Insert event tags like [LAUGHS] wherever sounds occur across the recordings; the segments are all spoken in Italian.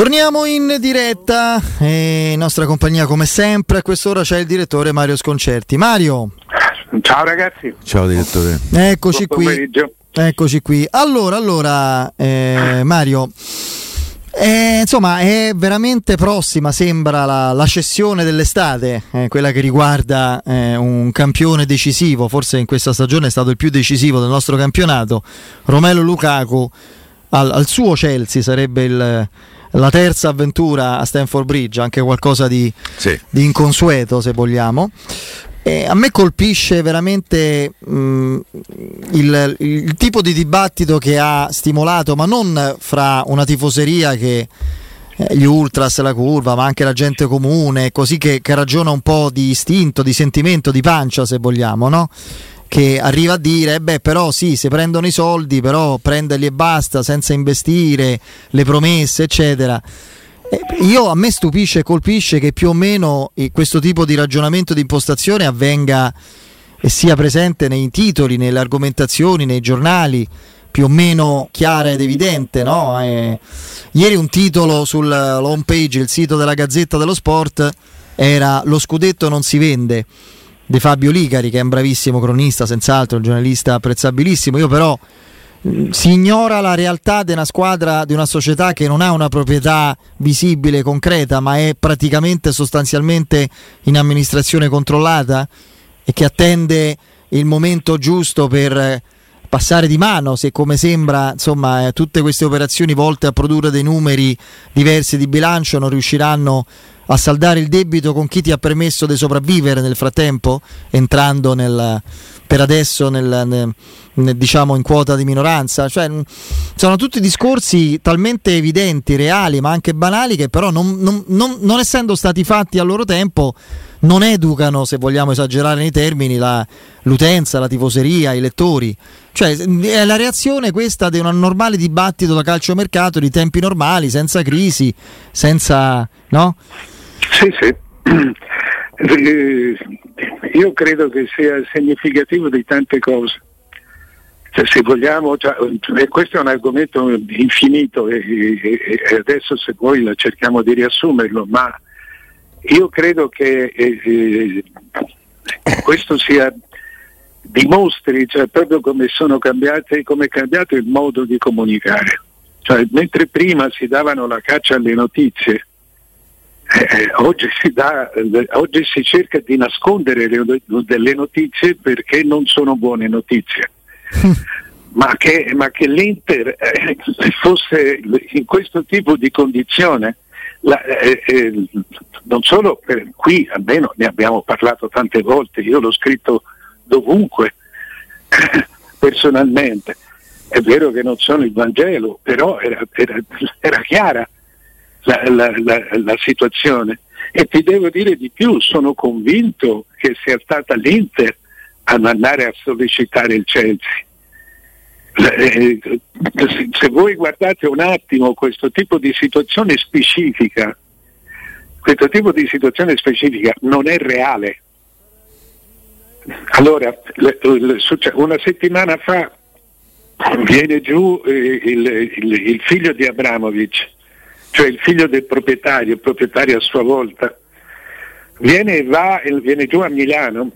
Torniamo in diretta, e in nostra compagnia come sempre, a quest'ora c'è il direttore Mario Sconcerti. Mario. Ciao ragazzi. Ciao direttore. Eccoci qui. Eccoci qui. Allora, allora, eh, Mario. Eh, insomma, è veramente prossima, sembra la, la cessione dell'estate, eh, quella che riguarda eh, un campione decisivo, forse in questa stagione è stato il più decisivo del nostro campionato, Romelo Lukaku al, al suo Chelsea sarebbe il, la terza avventura a Stanford Bridge, anche qualcosa di, sì. di inconsueto se vogliamo. E a me colpisce veramente mh, il, il, tipo di dibattito che ha stimolato, ma non fra una tifoseria che eh, gli ultras, la curva, ma anche la gente comune, così che, che, ragiona un po' di istinto, di sentimento, di pancia, se vogliamo, no? Che arriva a dire, beh, però sì, se prendono i soldi, però prenderli e basta, senza investire, le promesse, eccetera. Eh, io a me stupisce e colpisce che più o meno eh, questo tipo di ragionamento di impostazione avvenga e sia presente nei titoli, nelle argomentazioni, nei giornali, più o meno chiara ed evidente. No? Eh, ieri un titolo sull'home page, il sito della Gazzetta dello Sport, era Lo scudetto non si vende di Fabio Licari, che è un bravissimo cronista, senz'altro, un giornalista apprezzabilissimo. Io però si ignora la realtà di una squadra, di una società che non ha una proprietà visibile, concreta, ma è praticamente sostanzialmente in amministrazione controllata e che attende il momento giusto per passare di mano se come sembra insomma eh, tutte queste operazioni volte a produrre dei numeri diversi di bilancio non riusciranno a saldare il debito con chi ti ha permesso di sopravvivere nel frattempo entrando nel, per adesso nel, nel, nel, diciamo in quota di minoranza. Cioè, sono tutti discorsi talmente evidenti, reali, ma anche banali, che però non, non, non, non essendo stati fatti al loro tempo non educano, se vogliamo esagerare nei termini, la, l'utenza, la tifoseria, i lettori. Cioè, è la reazione questa di un normale dibattito da calciomercato di tempi normali, senza crisi, senza... no? Sì, sì. [CLEARS THROAT] Eh, io credo che sia significativo di tante cose. Cioè, se vogliamo, cioè, questo è un argomento infinito e, e, adesso se vuoi cerchiamo di riassumerlo, ma io credo che eh, eh, questo sia dimostri cioè, proprio come sono cambiate, come è cambiato il modo di comunicare. Cioè, mentre prima si davano la caccia alle notizie, eh, oggi, si dà, eh, oggi, si cerca di nascondere le, delle notizie perché non sono buone notizie. [LAUGHS] ma, che, ma, che, l'Inter eh, fosse in questo tipo di condizione, la, eh, eh, non solo per qui, almeno ne abbiamo parlato tante volte, io l'ho scritto dovunque [COUGHS] personalmente. È vero che non sono il Vangelo, però era, era, era chiara la, la, la, la situazione. E ti devo dire di più, sono convinto che sia stata l'Inter ad andare a sollecitare il Chelsea. Eh, se voi guardate un attimo questo tipo di situazione specifica, questo tipo di situazione specifica non è reale. Allora, una settimana fa viene giù eh, il, il, il figlio di Abramovic cioè il figlio del proprietario, il proprietario a sua volta, viene, va, viene giù a Milano,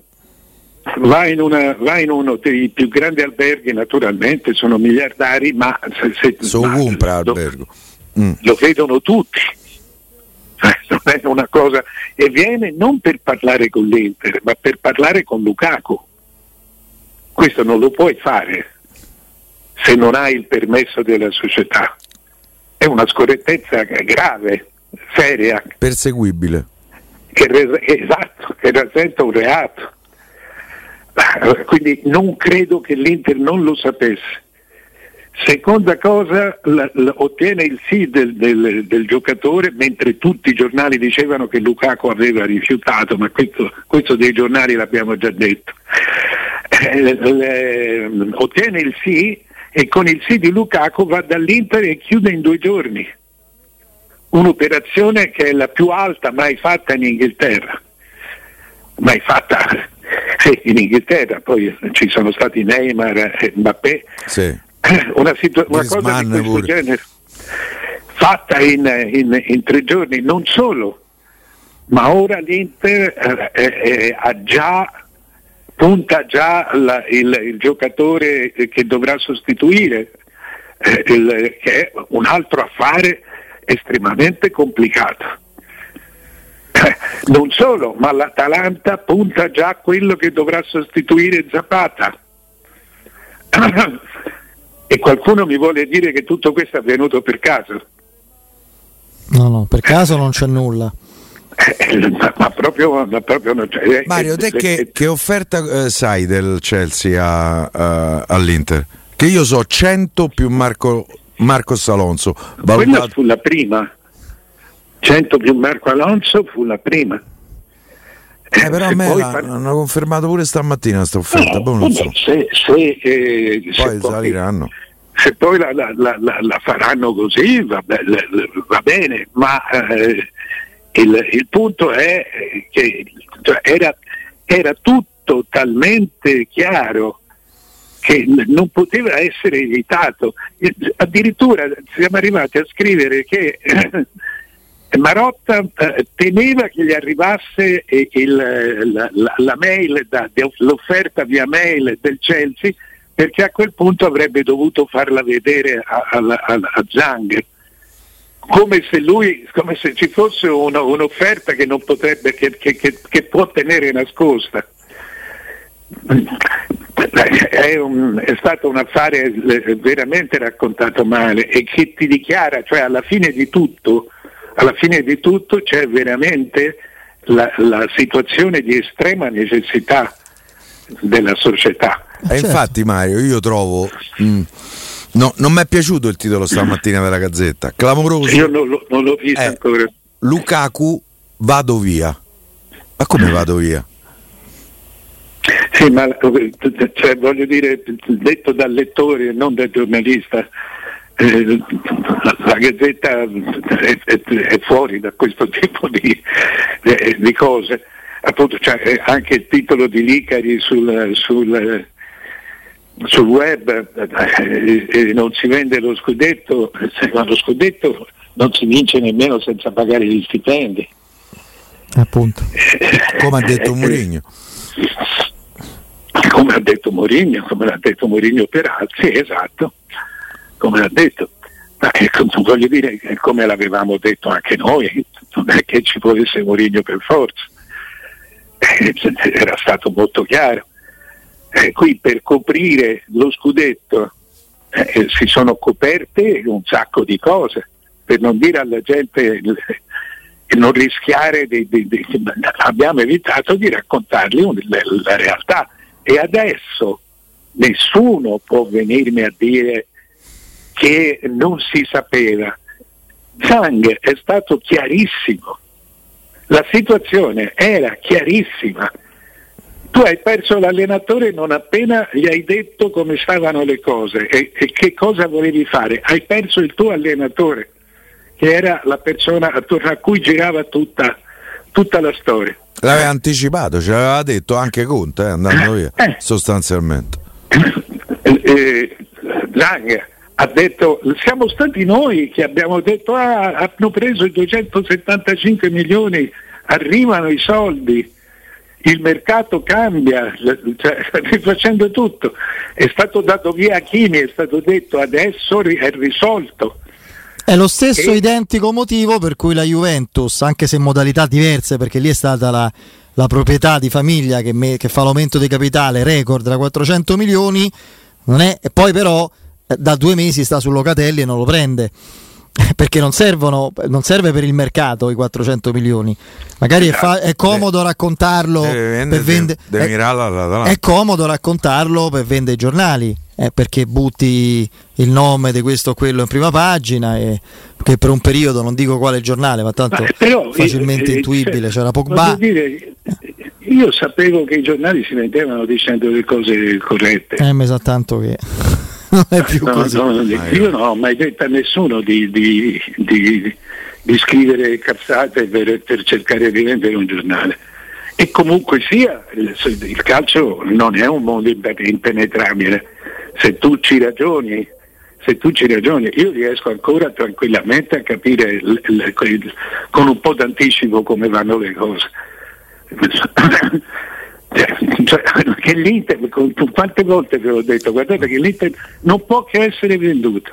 va in, una, va in, uno dei più grandi alberghi, naturalmente sono miliardari, ma se, se, sono un albergo. Mm. Lo vedono tutti. Eh, non è una cosa. E viene non per parlare con l'Inter, ma per parlare con Lukaku. Questo non lo puoi fare se non hai il permesso della società è una scorrettezza grave, seria. Perseguibile. Che, esatto, che rappresenta un reato. [LAUGHS] Quindi non credo che l'Inter non lo sapesse. Seconda cosa, la, la, ottiene il sì del, del, del, giocatore, mentre tutti i giornali dicevano che Lukaku aveva rifiutato, ma questo, questo dei giornali l'abbiamo già detto. Eh, le, ottiene il sì e con il sì di Lukaku va dall'Inter e chiude in due giorni. Un'operazione che è la più alta mai fatta in Inghilterra. Mai fatta sì, in Inghilterra, poi ci sono stati Neymar e Mbappé. Sì. [CLEARS THROAT] Una, situ- una cosa di questo pure. genere fatta in, in, in, tre giorni, non solo, ma ora l'Inter eh, eh, ha già punta già la, il, il, giocatore che dovrà sostituire, eh, il, che è un altro affare estremamente complicato. Eh, [LAUGHS] non solo, ma l'Atalanta punta già a quello che dovrà sostituire Zapata. [CLEARS THROAT] e qualcuno mi vuole dire che tutto questo è avvenuto per caso. No, no, per caso non c'è nulla. Eh, [LAUGHS] ma, proprio, ma proprio non c'è. Mario, te che, che offerta eh, sai del Chelsea a, a, all'Inter? Che io so 100 più Marco, Marco Alonso. Valutato... Quella fu la prima. 100 più Marco Alonso fu la prima. Eh, però a me la, par... hanno confermato pure stamattina questa offerta. No, boh, so. se, se, eh, poi se saliranno. Poi, se poi la, la, la, faranno così va, va bene, ma eh, il, il punto è che cioè, era, era tutto talmente chiaro che non poteva essere evitato. Addirittura siamo arrivati a scrivere che [CLEARS THROAT] Marotta eh, temeva che gli arrivasse eh, il, la, la, la, mail da, l'offerta via mail del Chelsea perché a quel punto avrebbe dovuto farla vedere a, a, a, a Zang come se, lui, come se ci fosse una, un'offerta che, potrebbe, che, che, che, può tenere nascosta. È, un, è, stato un affare veramente raccontato male e che ti dichiara, cioè alla fine di tutto, alla fine di tutto c'è veramente la, la situazione di estrema necessità della società. E infatti Mario, io trovo... Mh, mm, No, non mi è piaciuto il titolo stamattina della Gazzetta. Clamoroso. Io non, lo, non l'ho visto eh, ancora. Lukaku, vado via. Ma come vado via? Sì, ma cioè, voglio dire, detto dal lettore e non dal giornalista, eh, la, la, Gazzetta è, è, è, fuori da questo [LAUGHS] tipo di, di cose. Appunto, cioè, anche il titolo di Licari sul, sul sul web eh, eh, non si vende lo scudetto, ma lo scudetto non si vince nemmeno senza pagare gli stipendi. Appunto. Come ha detto Mourinho. Come ha detto Mourinho, come l'ha detto Mourinho per altri, esatto, come l'ha detto. Ma ecco, voglio dire, come l'avevamo detto anche noi, non è che ci essere Mourinho per forza. Eh, era stato molto chiaro eh, qui per coprire lo scudetto eh, si sono coperte un sacco di cose, per non dire alla gente e non rischiare di, di, di, abbiamo evitato di raccontargli la, la realtà e adesso nessuno può venirmi a dire che non si sapeva. Zhang è stato chiarissimo, la situazione era chiarissima tu hai perso l'allenatore non appena gli hai detto come stavano le cose e, e, che cosa volevi fare. Hai perso il tuo allenatore, che era la persona attorno a cui girava tutta, tutta la storia. L'aveva anticipato, ce l'aveva detto anche Conte, eh, andando via, eh. sostanzialmente. Eh, Lang ha detto, siamo stati noi che abbiamo detto, ah, hanno preso i 275 milioni, arrivano i soldi il mercato cambia, cioè, [LAUGHS] rifacendo tutto. È stato dato via a Chini, è stato detto adesso è risolto. È lo stesso e... identico motivo per cui la Juventus, anche se in modalità diverse, perché lì è stata la, la proprietà di famiglia che, me, che, fa l'aumento di capitale record da 400 milioni, è, e poi però da due mesi sta su Locatelli e non lo prende. [LAUGHS] perché non, servono, non serve per il mercato i 400 milioni. Magari è, fa- è comodo raccontarlo deve per vendere. È, è, comodo raccontarlo per vendere i giornali. è perché butti il nome di questo o quello in prima pagina e che per un periodo, non dico quale giornale, ma tanto ma però, facilmente eh, intuibile, c'era Pogba. Dire, io sapevo che i giornali si mettevano dicendo le cose corrette. Eh, mi sa tanto che non è più no, così. No, io non ho mai detto a nessuno di, di, di, di scrivere cazzate per, per cercare di vendere un giornale. E comunque sia, il, calcio non è un mondo impenetrabile. Se tu ci ragioni, se tu ci ragioni, io riesco ancora tranquillamente a capire il, il, il, con un po' d'anticipo come vanno le cose. Cioè, [LAUGHS] che l'Inter, quante volte ve l'ho detto, guardate che l'Inter non può che essere venduto.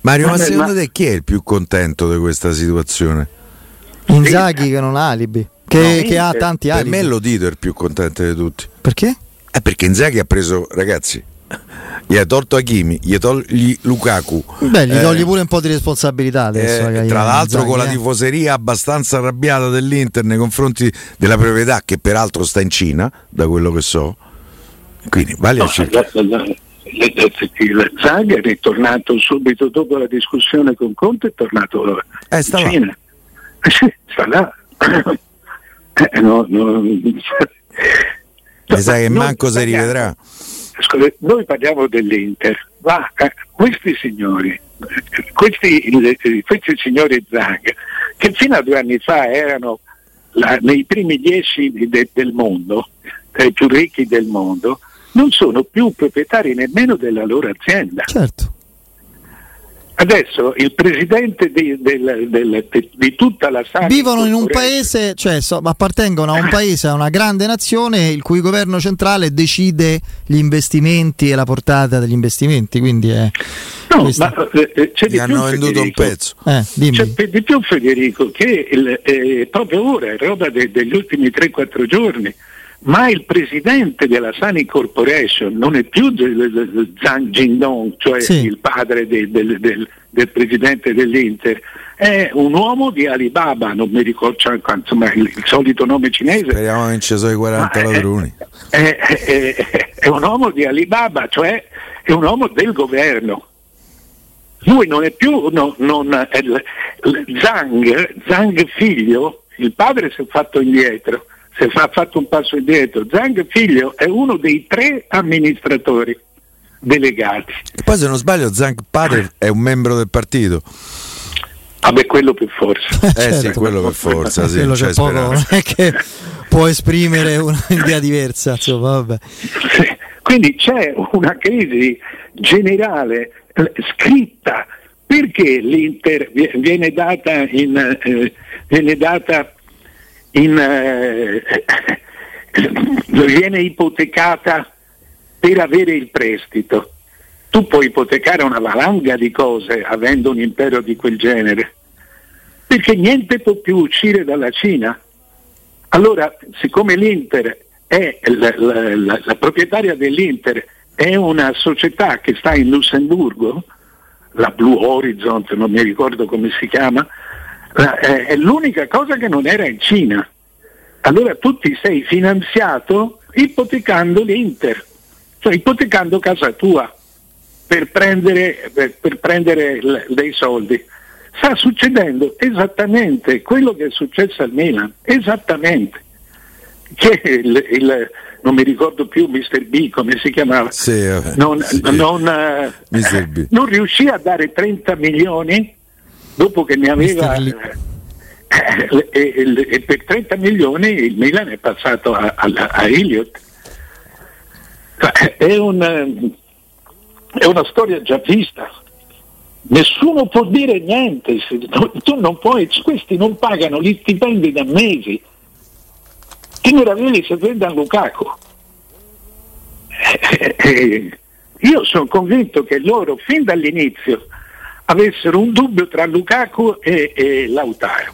Mario, ma, ma secondo ma... te chi è il più contento di questa situazione? Inzaghi che non ha alibi, che, no, che ha tanti alibi. Per me lo dito è il più contento di tutti. Perché? Eh perché Inzaghi ha preso, ragazzi, gli ha tolto Hakimi, gli togli Lukaku. Beh, gli togli eh, pure un po' di responsabilità adesso. Eh, tra l'altro Zaghi, con la eh. tifoseria abbastanza arrabbiata dell'Inter nei confronti della proprietà che peraltro sta in Cina, da quello che so. Quindi vale no, a cercare. Il Zaghi è ritornato subito dopo la discussione con Conte, è tornato eh, sta in Cina. Là. sta là. eh, no, no. Mi sa che manco si rivedrà Scusate, noi parliamo dell'Inter, ma eh, questi signori, questi, questi signori Zang, che fino a due anni fa erano la, nei primi dieci de, del mondo, tra i più ricchi del mondo, non sono più proprietari nemmeno della loro azienda. Certo. Adesso il presidente di, del, del, di tutta la Sani vivono in un paese, cioè so, appartengono a un paese, a una grande nazione il cui governo centrale decide gli investimenti e la portata degli investimenti. Quindi è no, ma, eh, eh c'è di hanno venduto Federico, un pezzo. Eh, c'è di più Federico che il, eh, proprio ora, è roba de, degli ultimi 3-4 giorni ma il presidente della Sani Corporation non è più Zhang Jindong, cioè sì. il padre del, del, del, del, presidente dell'Inter, è un uomo di Alibaba, non mi ricordo cioè, insomma, il, il, solito nome cinese. Speriamo che ci sono i 40 ladroni. È, è, è, è, un uomo di Alibaba, cioè è un uomo del governo. Lui non è più no, non, Zhang, Zhang figlio, il padre si è fatto indietro se ha fatto un passo indietro. Zhang figlio è uno dei tre amministratori delegati. E poi se non sbaglio Zhang padre è un membro del partito. Vabbè, quello per forza. Eh certo, sì, quello per forza, sì, quello c'è poco, non [LAUGHS] è che può esprimere un'idea [LAUGHS] diversa, insomma, vabbè. Quindi c'è una crisi generale eh, scritta perché l'Inter viene data, in, eh, viene data in, eh, [LAUGHS] viene ipotecata per avere il prestito. Tu puoi ipotecare una valanga di cose avendo un impero di quel genere, perché niente può più uscire dalla Cina. Allora, siccome l'Inter è la, la, la, la proprietaria dell'Inter è una società che sta in Lussemburgo, la Blue Horizon, non mi ricordo come si chiama, è l'unica cosa che non era in Cina. Allora tu ti sei finanziato ipotecando l'Inter, cioè ipotecando casa tua per prendere, per, per prendere l- dei soldi. Sta succedendo esattamente quello che è successo al Milan, esattamente. Che il, il, non mi ricordo più Mr. B come si chiamava, sì, non, sì. Non, uh, non riuscì a dare 30 milioni dopo che ne aveva eh, e, e, e, per 30 milioni il Milan è passato a, a, a Elliott. Cioè, è, un, è una storia già vista. Nessuno può dire niente, tu non puoi, questi non pagano gli stipendi da mesi. Che meraviglia se prende a Lukaku. Eh, eh, io sono convinto che loro fin dall'inizio avessero un dubbio tra Lukaku e, e Lautaro.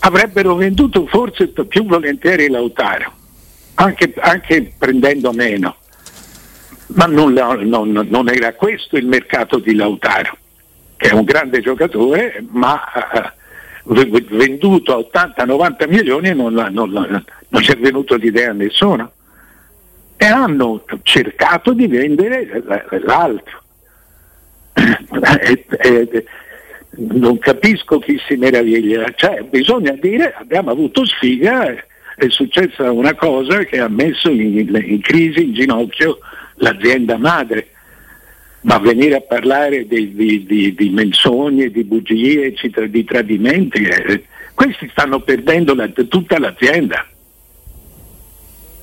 Avrebbero venduto forse più volentieri Lautaro, anche, anche prendendo meno. Ma non, non, non, era questo il mercato di Lautaro, che è un grande giocatore, ma uh, venduto a 80-90 milioni non, non, non ci è venuto l'idea a nessuno. e hanno cercato di vendere l'altro. E, e, non capisco chi si meraviglia, cioè bisogna dire abbiamo avuto sfiga, è successa una cosa che ha messo in, in crisi, in ginocchio l'azienda madre, ma venire a parlare di, di, di, di menzogne, di bugie, di tradimenti, eh, questi stanno perdendo la, tutta l'azienda.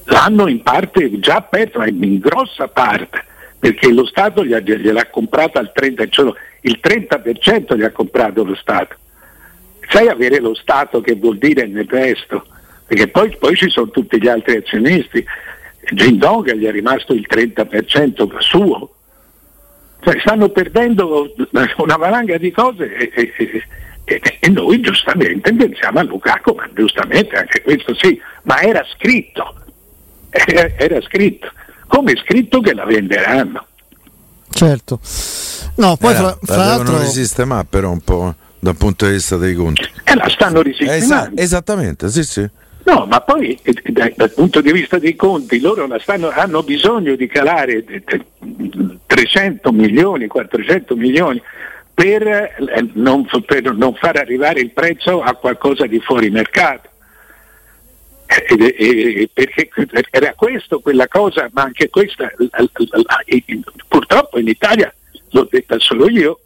L'hanno in parte già perso, in grossa parte, perché lo Stato gliel'ha comprata al 30%, cioè il 30% gli ha comprato lo Stato. Sai avere lo Stato che vuol dire nel resto, perché poi, poi ci sono tutti gli altri azionisti. Gindong gli è rimasto il 30% suo. Cioè, stanno perdendo una valanga di cose e, e, e, e, noi giustamente pensiamo a Lukaku, ma giustamente anche questo sì, ma era scritto, [LAUGHS] era scritto, come è scritto che la venderanno. Certo. No, poi Eh, fra, fra la l'altro... resistere però un po' dal punto di vista dei conti. E la stanno Eh, risistemando. esa- esattamente, sì, sì. No, ma poi eh, dal, dal punto di vista dei conti loro la stanno- hanno bisogno di calare eh, eh, 300 milioni, 400 milioni per, eh, non, per non far arrivare il prezzo a qualcosa di fuori mercato. È- è- perché era questo quella cosa, ma anche questa, purtroppo in Italia, l'ho detta solo io,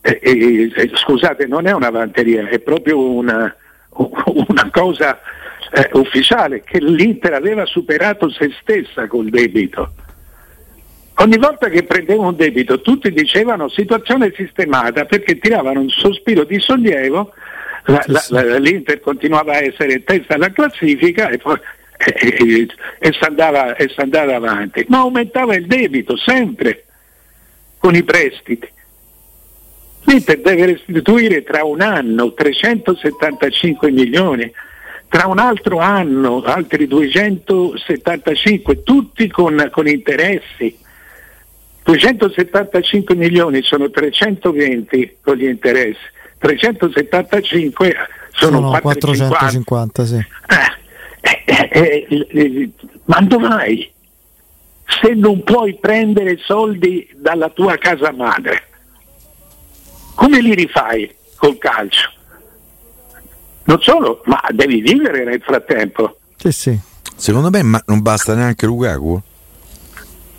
eh, scusate, non è una vanteria, è proprio una, una cosa eh, ufficiale che l'Inter aveva superato se stessa col debito. Ogni volta che prendeva un debito tutti dicevano situazione sistemata perché tiravano un sospiro di sollievo, la- la- la- l'Inter continuava a essere in testa alla classifica e poi e, si andava, andava avanti, ma aumentava il debito sempre con i prestiti. L'Inter deve restituire tra un anno 375 milioni, tra un altro anno altri 275, tutti con, con interessi. 275 milioni sono 320 con gli interessi, 375 sono, Sono 450. 450, sì. Eh, eh, eh, eh, ma dov'hai? Se non puoi prendere soldi dalla tua casa madre, come li rifai col calcio? Non solo, ma devi vivere nel frattempo. Sì, sì. Secondo me ma non basta neanche Lukaku.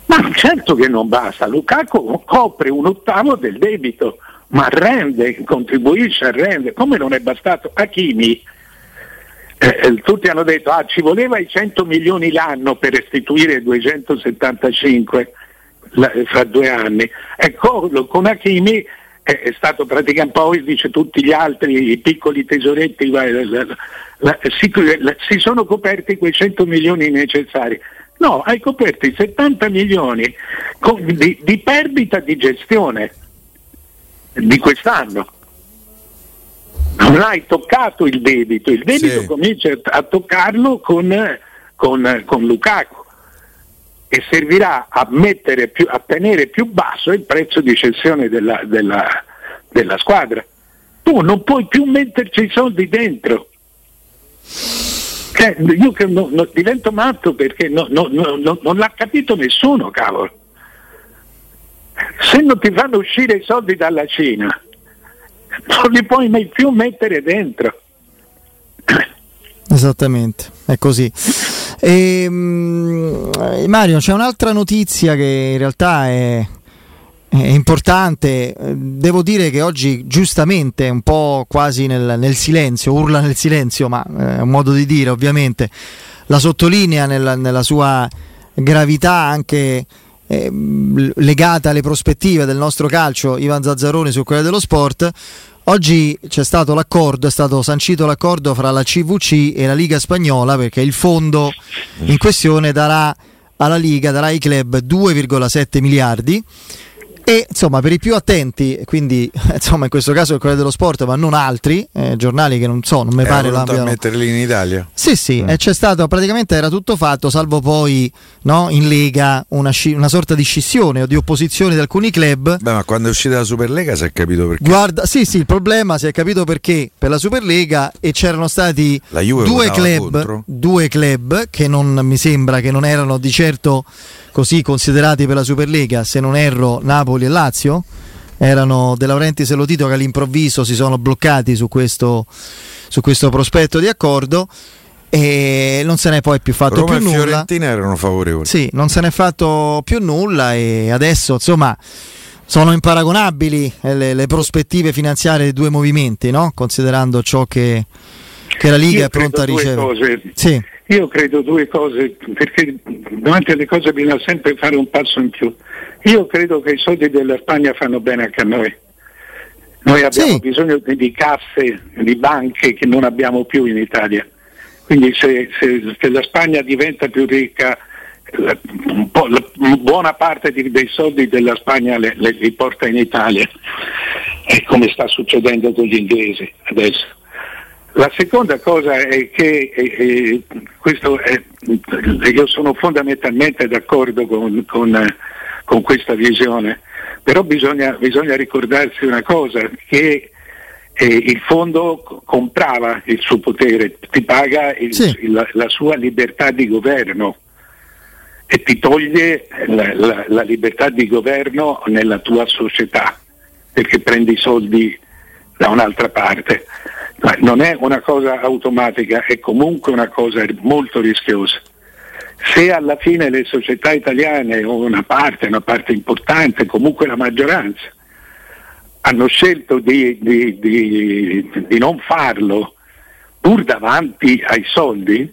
Ma certo che non basta, Lukaku copre un ottavo del debito, ma rende, contribuisce a rendere, come non è bastato Hakimi. eh, eh, tutti hanno detto ah, ci voleva i 100 milioni l'anno per restituire 275 la- fra due anni. Ecco, con Hakimi eh, è stato praticamente poi dice tutti gli altri i piccoli tesoretti va- la- la- si, si sono coperti quei 100 milioni necessari. No, hai coperto i 70 milioni con- di, di perdita di gestione di quest'anno. Non hai toccato il debito, il debito Sì. comincia a toccarlo con, con, con Lukaku e servirà a, mettere più, a tenere più basso il prezzo di cessione della, della- della squadra. Tu non puoi più metterci i soldi dentro. Cioè, io che no- no- divento matto perché no- non l'ha capito nessuno, cavolo. Se non ti fanno uscire i soldi dalla Cina, non li puoi mai più mettere dentro. Esattamente, è così. E, mm, eh, Mario, c'è un'altra notizia che in realtà è, è importante. Eh, Devo dire che oggi, giustamente, un po' quasi nel, nel silenzio, urla nel silenzio, ma eh, è un modo di dire, ovviamente, la sottolinea nella, nella sua gravità anche eh, legata alle prospettive del nostro calcio, Ivan Zazzaroni su quelle dello sport. Oggi c'è stato l'accordo, è stato sancito l'accordo fra la CVC e la Liga Spagnola perché il fondo in questione darà alla Liga, darà ai club 2,7 miliardi E insomma, per i più attenti, quindi [LAUGHS] insomma, in questo caso il Corriere dello Sport, ma non altri eh, giornali che non so, non mi Era pare pronto a l'abbiano. metterli in Italia. Sì, sì, Mm. e c'è stato praticamente era tutto fatto, salvo poi no, in Lega una, sci- una sorta di scissione o di opposizione di alcuni club. Beh, ma quando è uscita la Superlega si è capito perché. Guarda, sì, sì, il problema si è capito perché per la Superlega e c'erano stati due club, due club che non mi sembra che non erano di certo così considerati per la Superlega, se non erro Napoli e Lazio. Erano De Laurentiis e Lotito che all'improvviso si sono bloccati su questo, su questo prospetto di accordo e non se n'è poi più fatto Roma e più nulla. Fiorentina erano favorevoli. Sì, non se n'è fatto più nulla e adesso insomma sono imparagonabili le, le prospettive finanziarie dei due movimenti, no? considerando ciò che, che la Liga Io è pronta a ricevere. cose. Sì, Io credo due cose, perché davanti alle cose bisogna sempre fare un passo in più. Io credo che i soldi della Spagna fanno bene anche a noi. Noi abbiamo Sì. bisogno di, casse, di banche che non abbiamo più in Italia. Quindi se, se- se la Spagna diventa più ricca, la- po'- la- buona parte di- dei soldi della Spagna le- le- li porta in Italia, è come sta succedendo con gli inglesi adesso. La seconda cosa è che eh, eh, questo è- io sono fondamentalmente d'accordo con, con, eh, con questa visione, però bisogna, bisogna ricordarsi una cosa, che eh, il fondo comprava il suo potere, ti paga il- Sì. il- la sua libertà di governo e ti toglie la, la- la libertà di governo nella tua società perché prendi i soldi da un'altra parte. Ma non è una cosa automatica, è comunque una cosa molto rischiosa. Se alla fine le società italiane, o una parte, una parte importante, comunque la maggioranza, hanno scelto di, di- di- di non farlo pur davanti ai soldi,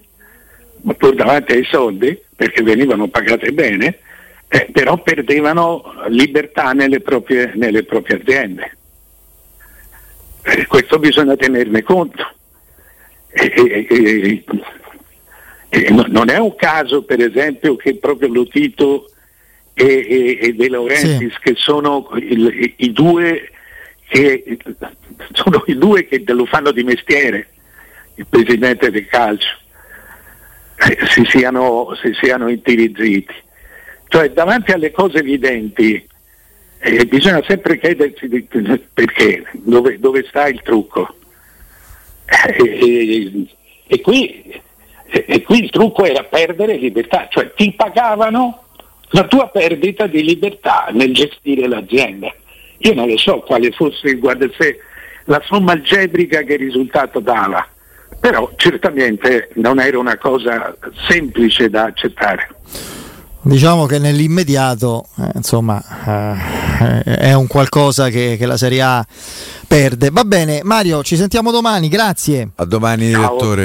pur davanti ai soldi, perché venivano pagate bene, eh, però perdevano libertà nelle proprie, nelle proprie aziende. Eh, questo bisogna tenerne conto. E- e- e- e no- non è un caso, per esempio, che proprio Lotito e, e, e De Laurentiis, che sono il- i, i due che sono i due che lo fanno di mestiere, il presidente del calcio, eh, si, siano, si siano intirizziti. Cioè, davanti alle cose evidenti, eh, bisogna sempre chiedersi di- perché, dove, dove sta il trucco. Eh, e, e qui, e- e qui il trucco era perdere libertà, cioè ti pagavano la tua perdita di libertà nel gestire l'azienda. Io non lo so quale fosse guarda, se la somma algebrica che risultato dava, però certamente non era una cosa semplice da accettare. Diciamo che nell'immediato eh, insomma eh, è un qualcosa che, che la Serie A perde. Va bene, Mario, ci sentiamo domani, grazie. A domani, Ciao. direttore.